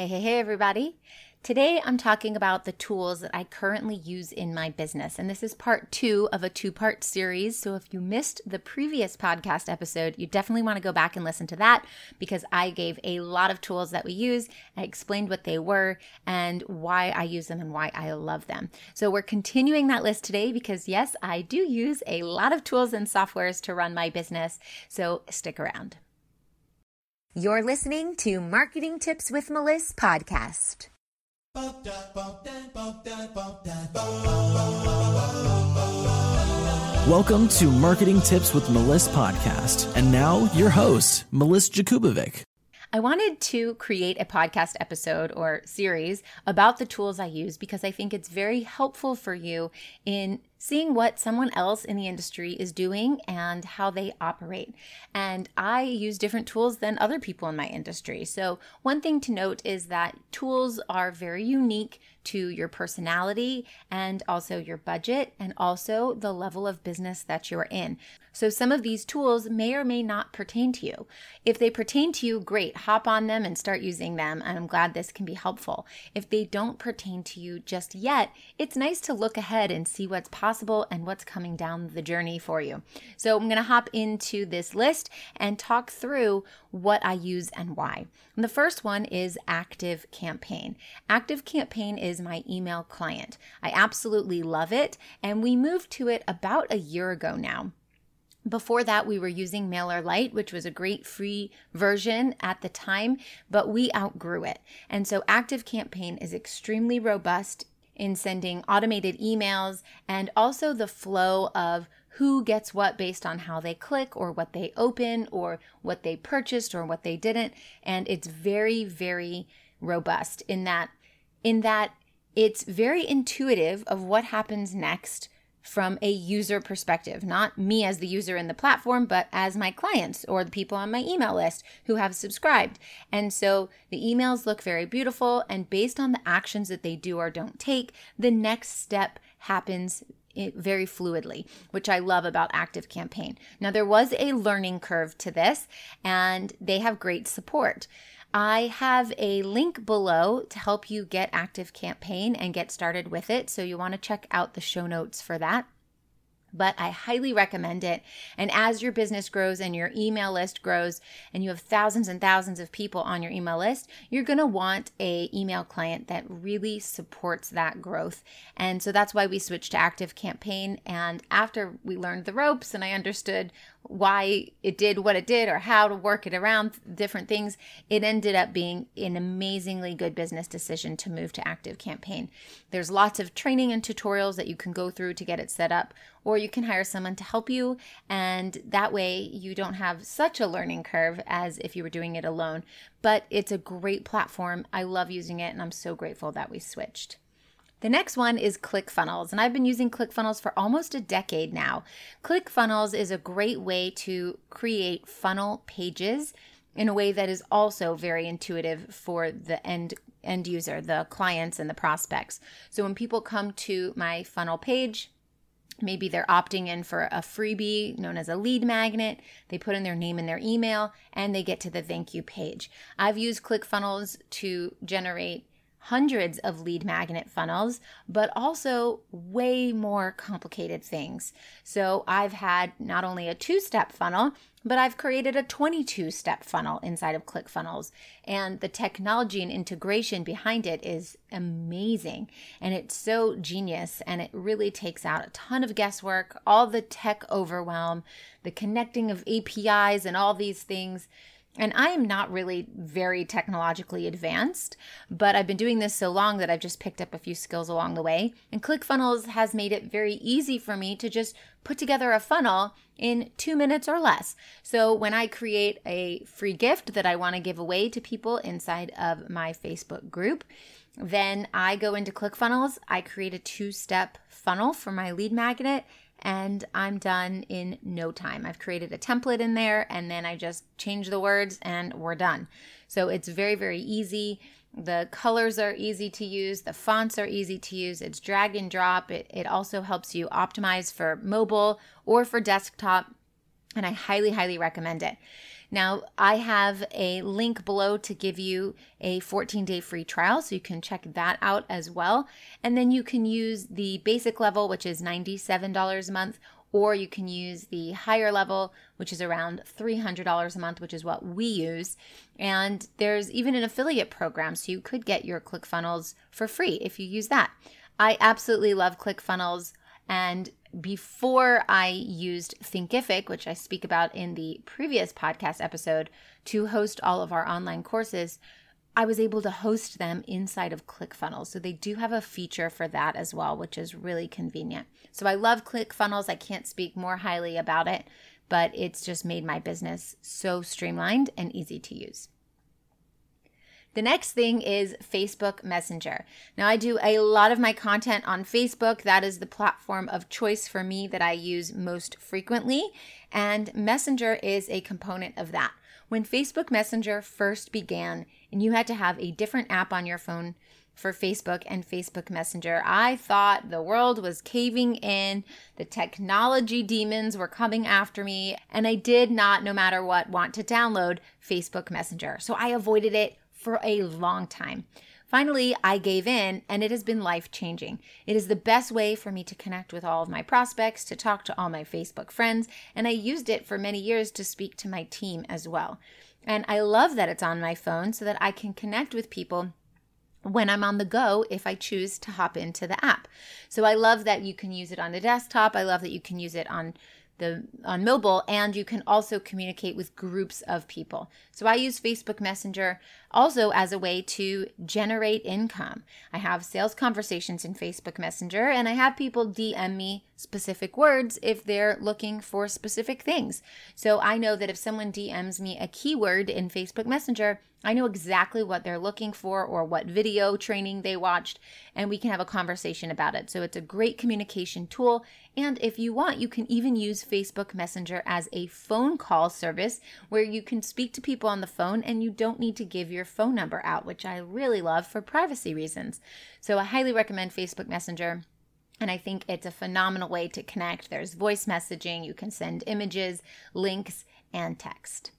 Hey, hey, hey, everybody. Today I'm talking about the tools that I currently use in my business. And this is part two of a two part series. So if you missed the previous podcast episode, you definitely want to go back and listen to that because I gave a lot of tools that we use. I explained what they were and why I use them and why I love them. So we're continuing that list today because, yes, I do use a lot of tools and softwares to run my business. So stick around. You're listening to Marketing Tips with Melissa podcast. Welcome to Marketing Tips with Melissa podcast. And now your host, Melissa Jakubovic. I wanted to create a podcast episode or series about the tools I use because I think it's very helpful for you in seeing what someone else in the industry is doing and how they operate. And I use different tools than other people in my industry. So, one thing to note is that tools are very unique to your personality and also your budget and also the level of business that you're in. So, some of these tools may or may not pertain to you. If they pertain to you, great, hop on them and start using them. And I'm glad this can be helpful. If they don't pertain to you just yet, it's nice to look ahead and see what's possible and what's coming down the journey for you. So, I'm going to hop into this list and talk through what I use and why. And the first one is Active Campaign. Active Campaign is my email client. I absolutely love it, and we moved to it about a year ago now. Before that, we were using MailerLite, which was a great free version at the time, but we outgrew it. And so Active Campaign is extremely robust in sending automated emails and also the flow of who gets what based on how they click or what they open or what they purchased or what they didn't. And it's very very robust in that in that it's very intuitive of what happens next from a user perspective, not me as the user in the platform, but as my clients or the people on my email list who have subscribed. And so the emails look very beautiful. And based on the actions that they do or don't take, the next step happens eh, very fluidly, which I love about Active Campaign. Now, there was a learning curve to this, and they have great support. I have a link below to help you get Active Campaign and get started with it. So you want to check out the show notes for that but I highly recommend it. And as your business grows and your email list grows and you have thousands and thousands of people on your email list, you're going to want a email client that really supports that growth. And so that's why we switched to Active Campaign and after we learned the ropes and I understood why it did what it did or how to work it around different things, it ended up being an amazingly good business decision to move to Active Campaign. There's lots of training and tutorials that you can go through to get it set up, or you can hire someone to help you, and that way you don't have such a learning curve as if you were doing it alone. But it's a great platform. I love using it, and I'm so grateful that we switched. The next one is ClickFunnels, and I've been using ClickFunnels for almost a decade now. ClickFunnels is a great way to create funnel pages in a way that is also very intuitive for the end end user, the clients and the prospects. So when people come to my funnel page, maybe they're opting in for a freebie known as a lead magnet. They put in their name and their email and they get to the thank you page. I've used ClickFunnels to generate hundreds of lead magnet funnels, but also way more complicated things. So I've had not only a two step funnel, but I've created a 22 step funnel inside of ClickFunnels. And the technology and integration behind it is amazing. And it's so genius. And it really takes out a ton of guesswork, all the tech overwhelm, the connecting of APIs, and all these things and I am not really very technologically advanced, but I've been doing this so long that I've just picked up a few skills along the way. And ClickFunnels has made it very easy for me to just put together a funnel in two minutes or less. So when I create a free gift that I want to give away to people inside of my Facebook group, then I go into ClickFunnels, I create a two step funnel for my lead magnet, and I'm done in no time. I've created a template in there and then I just change the words and we're done. So it's very, very easy. The colors are easy to use, the fonts are easy to use. It's drag and drop. It, it also helps you optimize for mobile or for desktop. And I highly, highly recommend it. Now, I have a link below to give you a 14 day free trial, so you can check that out as well. And then you can use the basic level, which is $97 a month, or you can use the higher level, which is around $300 a month, which is what we use. And there's even an affiliate program, so you could get your ClickFunnels for free if you use that. I absolutely love ClickFunnels. And before I used Thinkific, which I speak about in the previous podcast episode, to host all of our online courses, I was able to host them inside of ClickFunnels. So they do have a feature for that as well, which is really convenient. So I love ClickFunnels. I can't speak more highly about it, but it's just made my business so streamlined and easy to use. The next thing is Facebook Messenger. Now, I do a lot of my content on Facebook. That is the platform of choice for me that I use most frequently. And Messenger is a component of that. When Facebook Messenger first began, and you had to have a different app on your phone for Facebook and Facebook Messenger, I thought the world was caving in, the technology demons were coming after me, and I did not, no matter what, want to download Facebook Messenger. So I avoided it for a long time. Finally, I gave in, and it has been life changing. It is the best way for me to connect with all of my prospects, to talk to all my Facebook friends, and I used it for many years to speak to my team as well. And I love that it's on my phone so that I can connect with people when I'm on the go if I choose to hop into the app. So I love that you can use it on the desktop. I love that you can use it on the on mobile and you can also communicate with groups of people. So I use Facebook Messenger also as a way to generate income. I have sales conversations in Facebook Messenger and I have people DM me specific words if they're looking for specific things. So I know that if someone DMs me a keyword in Facebook Messenger, I know exactly what they're looking for or what video training they watched, and we can have a conversation about it. So it's a great communication tool. And if you want, you can even use Facebook Messenger as a phone call service where you can speak to people on the phone and you don't need to give your phone number out, which I really love for privacy reasons. So I highly recommend Facebook Messenger. And I think it's a phenomenal way to connect. There's voice messaging, you can send images, links, and text.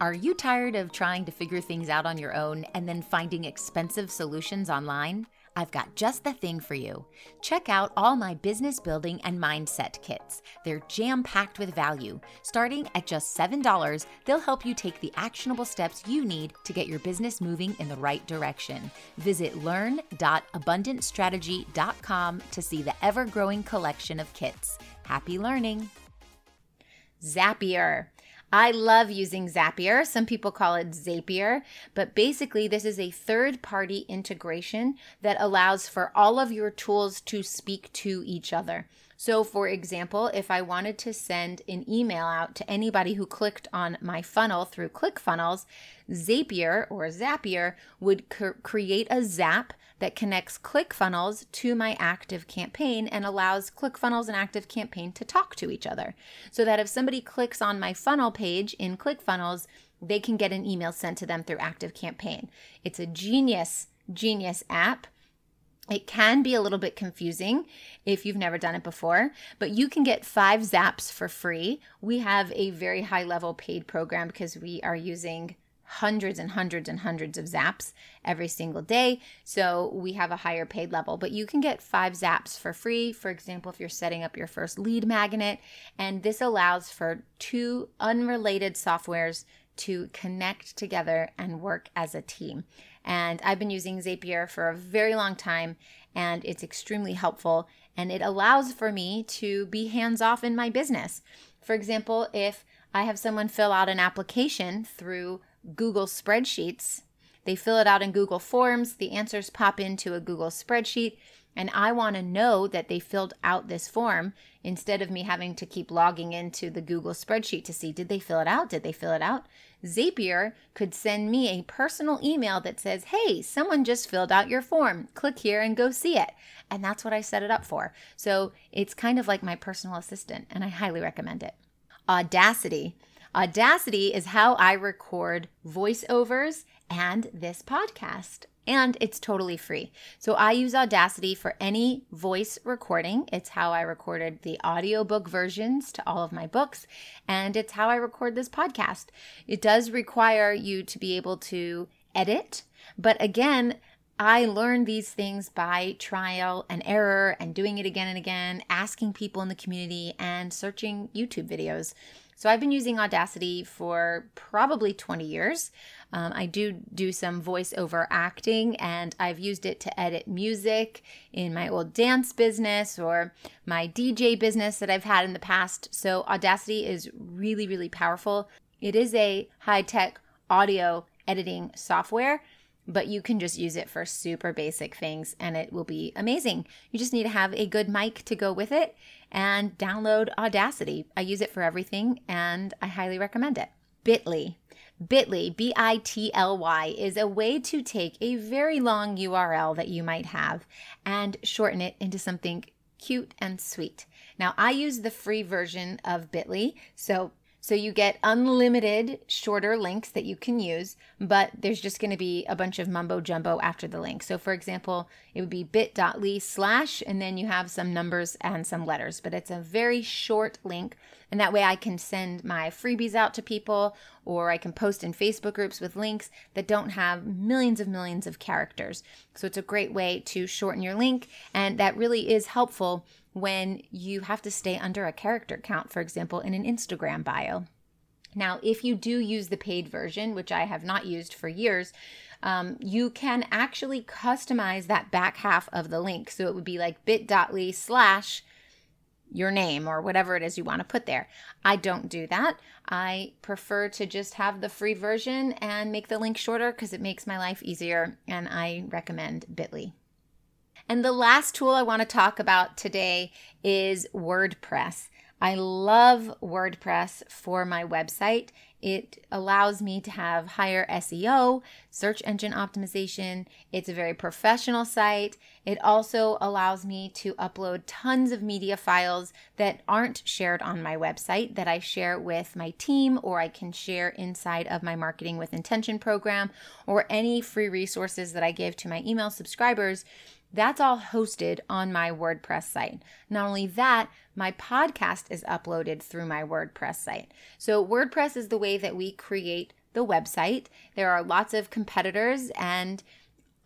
Are you tired of trying to figure things out on your own and then finding expensive solutions online? I've got just the thing for you. Check out all my business building and mindset kits. They're jam packed with value. Starting at just $7, they'll help you take the actionable steps you need to get your business moving in the right direction. Visit learn.abundantstrategy.com to see the ever growing collection of kits. Happy learning! Zapier. I love using Zapier. Some people call it Zapier, but basically, this is a third party integration that allows for all of your tools to speak to each other. So, for example, if I wanted to send an email out to anybody who clicked on my funnel through ClickFunnels, Zapier or Zapier would create a zap that connects ClickFunnels to my active campaign and allows ClickFunnels and active campaign to talk to each other. So that if somebody clicks on my funnel page in ClickFunnels, they can get an email sent to them through active campaign. It's a genius, genius app. It can be a little bit confusing if you've never done it before, but you can get five zaps for free. We have a very high level paid program because we are using hundreds and hundreds and hundreds of zaps every single day. So we have a higher paid level, but you can get five zaps for free. For example, if you're setting up your first lead magnet, and this allows for two unrelated softwares to connect together and work as a team. And I've been using Zapier for a very long time, and it's extremely helpful. And it allows for me to be hands off in my business. For example, if I have someone fill out an application through Google Spreadsheets. They fill it out in Google Forms, the answers pop into a Google spreadsheet, and I want to know that they filled out this form instead of me having to keep logging into the Google spreadsheet to see did they fill it out? Did they fill it out? Zapier could send me a personal email that says, Hey, someone just filled out your form. Click here and go see it. And that's what I set it up for. So it's kind of like my personal assistant, and I highly recommend it. Audacity Audacity is how I record voiceovers and this podcast and it's totally free. So I use Audacity for any voice recording. It's how I recorded the audiobook versions to all of my books, and it's how I record this podcast. It does require you to be able to edit, but again, I learned these things by trial and error and doing it again and again, asking people in the community and searching YouTube videos. So I've been using Audacity for probably 20 years. Um, I do do some voiceover acting, and I've used it to edit music in my old dance business or my DJ business that I've had in the past. So Audacity is really, really powerful. It is a high tech audio editing software but you can just use it for super basic things and it will be amazing. You just need to have a good mic to go with it and download Audacity. I use it for everything and I highly recommend it. Bitly. Bitly, B I T L Y, is a way to take a very long URL that you might have and shorten it into something cute and sweet. Now, I use the free version of Bitly, so so you get unlimited shorter links that you can use, but there's just going to be a bunch of mumbo jumbo after the link. So for example, it would be bit.ly slash, and then you have some numbers and some letters, but it's a very short link. And that way I can send my freebies out to people, or I can post in Facebook groups with links that don't have millions of millions of characters. So it's a great way to shorten your link, and that really is helpful when you have to stay under a character count, for example, in an Instagram bio. Now, if you do use the paid version, which I have not used for years, um, you can actually customize that back half of the link. So it would be like bit.ly slash your name or whatever it is you want to put there. I don't do that. I prefer to just have the free version and make the link shorter because it makes my life easier, and I recommend Bitly. And the last tool I want to talk about today is WordPress. I love WordPress for my website. It allows me to have higher SEO, search engine optimization. It's a very professional site. It also allows me to upload tons of media files that aren't shared on my website that I share with my team or I can share inside of my Marketing with Intention program or any free resources that I give to my email subscribers that's all hosted on my WordPress site. Not only that, my podcast is uploaded through my WordPress site. So, WordPress is the way that we create the website. There are lots of competitors, and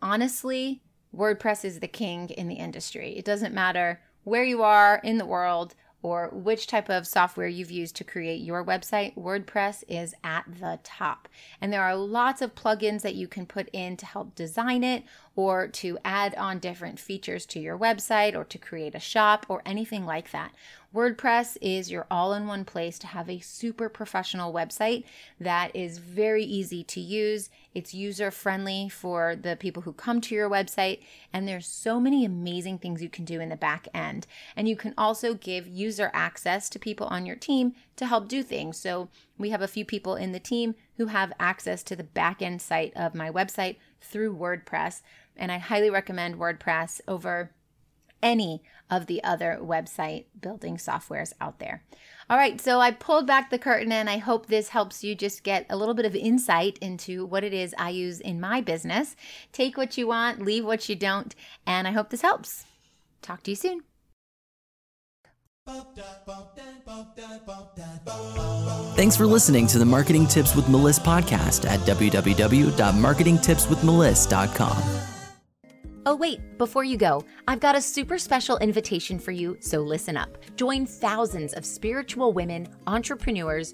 honestly, WordPress is the king in the industry. It doesn't matter where you are in the world or which type of software you've used to create your website, WordPress is at the top. And there are lots of plugins that you can put in to help design it or to add on different features to your website or to create a shop or anything like that. WordPress is your all in one place to have a super professional website that is very easy to use. It's user friendly for the people who come to your website, and there's so many amazing things you can do in the back end. And you can also give user access to people on your team to help do things. So we have a few people in the team who have access to the back end site of my website through WordPress, and I highly recommend WordPress over any of the other website building softwares out there. All right, so I pulled back the curtain and I hope this helps you just get a little bit of insight into what it is I use in my business. Take what you want, leave what you don't, and I hope this helps. Talk to you soon. Thanks for listening to the Marketing Tips with Melissa podcast at www.marketingtipswithmelissa.com. Oh, wait, before you go, I've got a super special invitation for you, so listen up. Join thousands of spiritual women, entrepreneurs,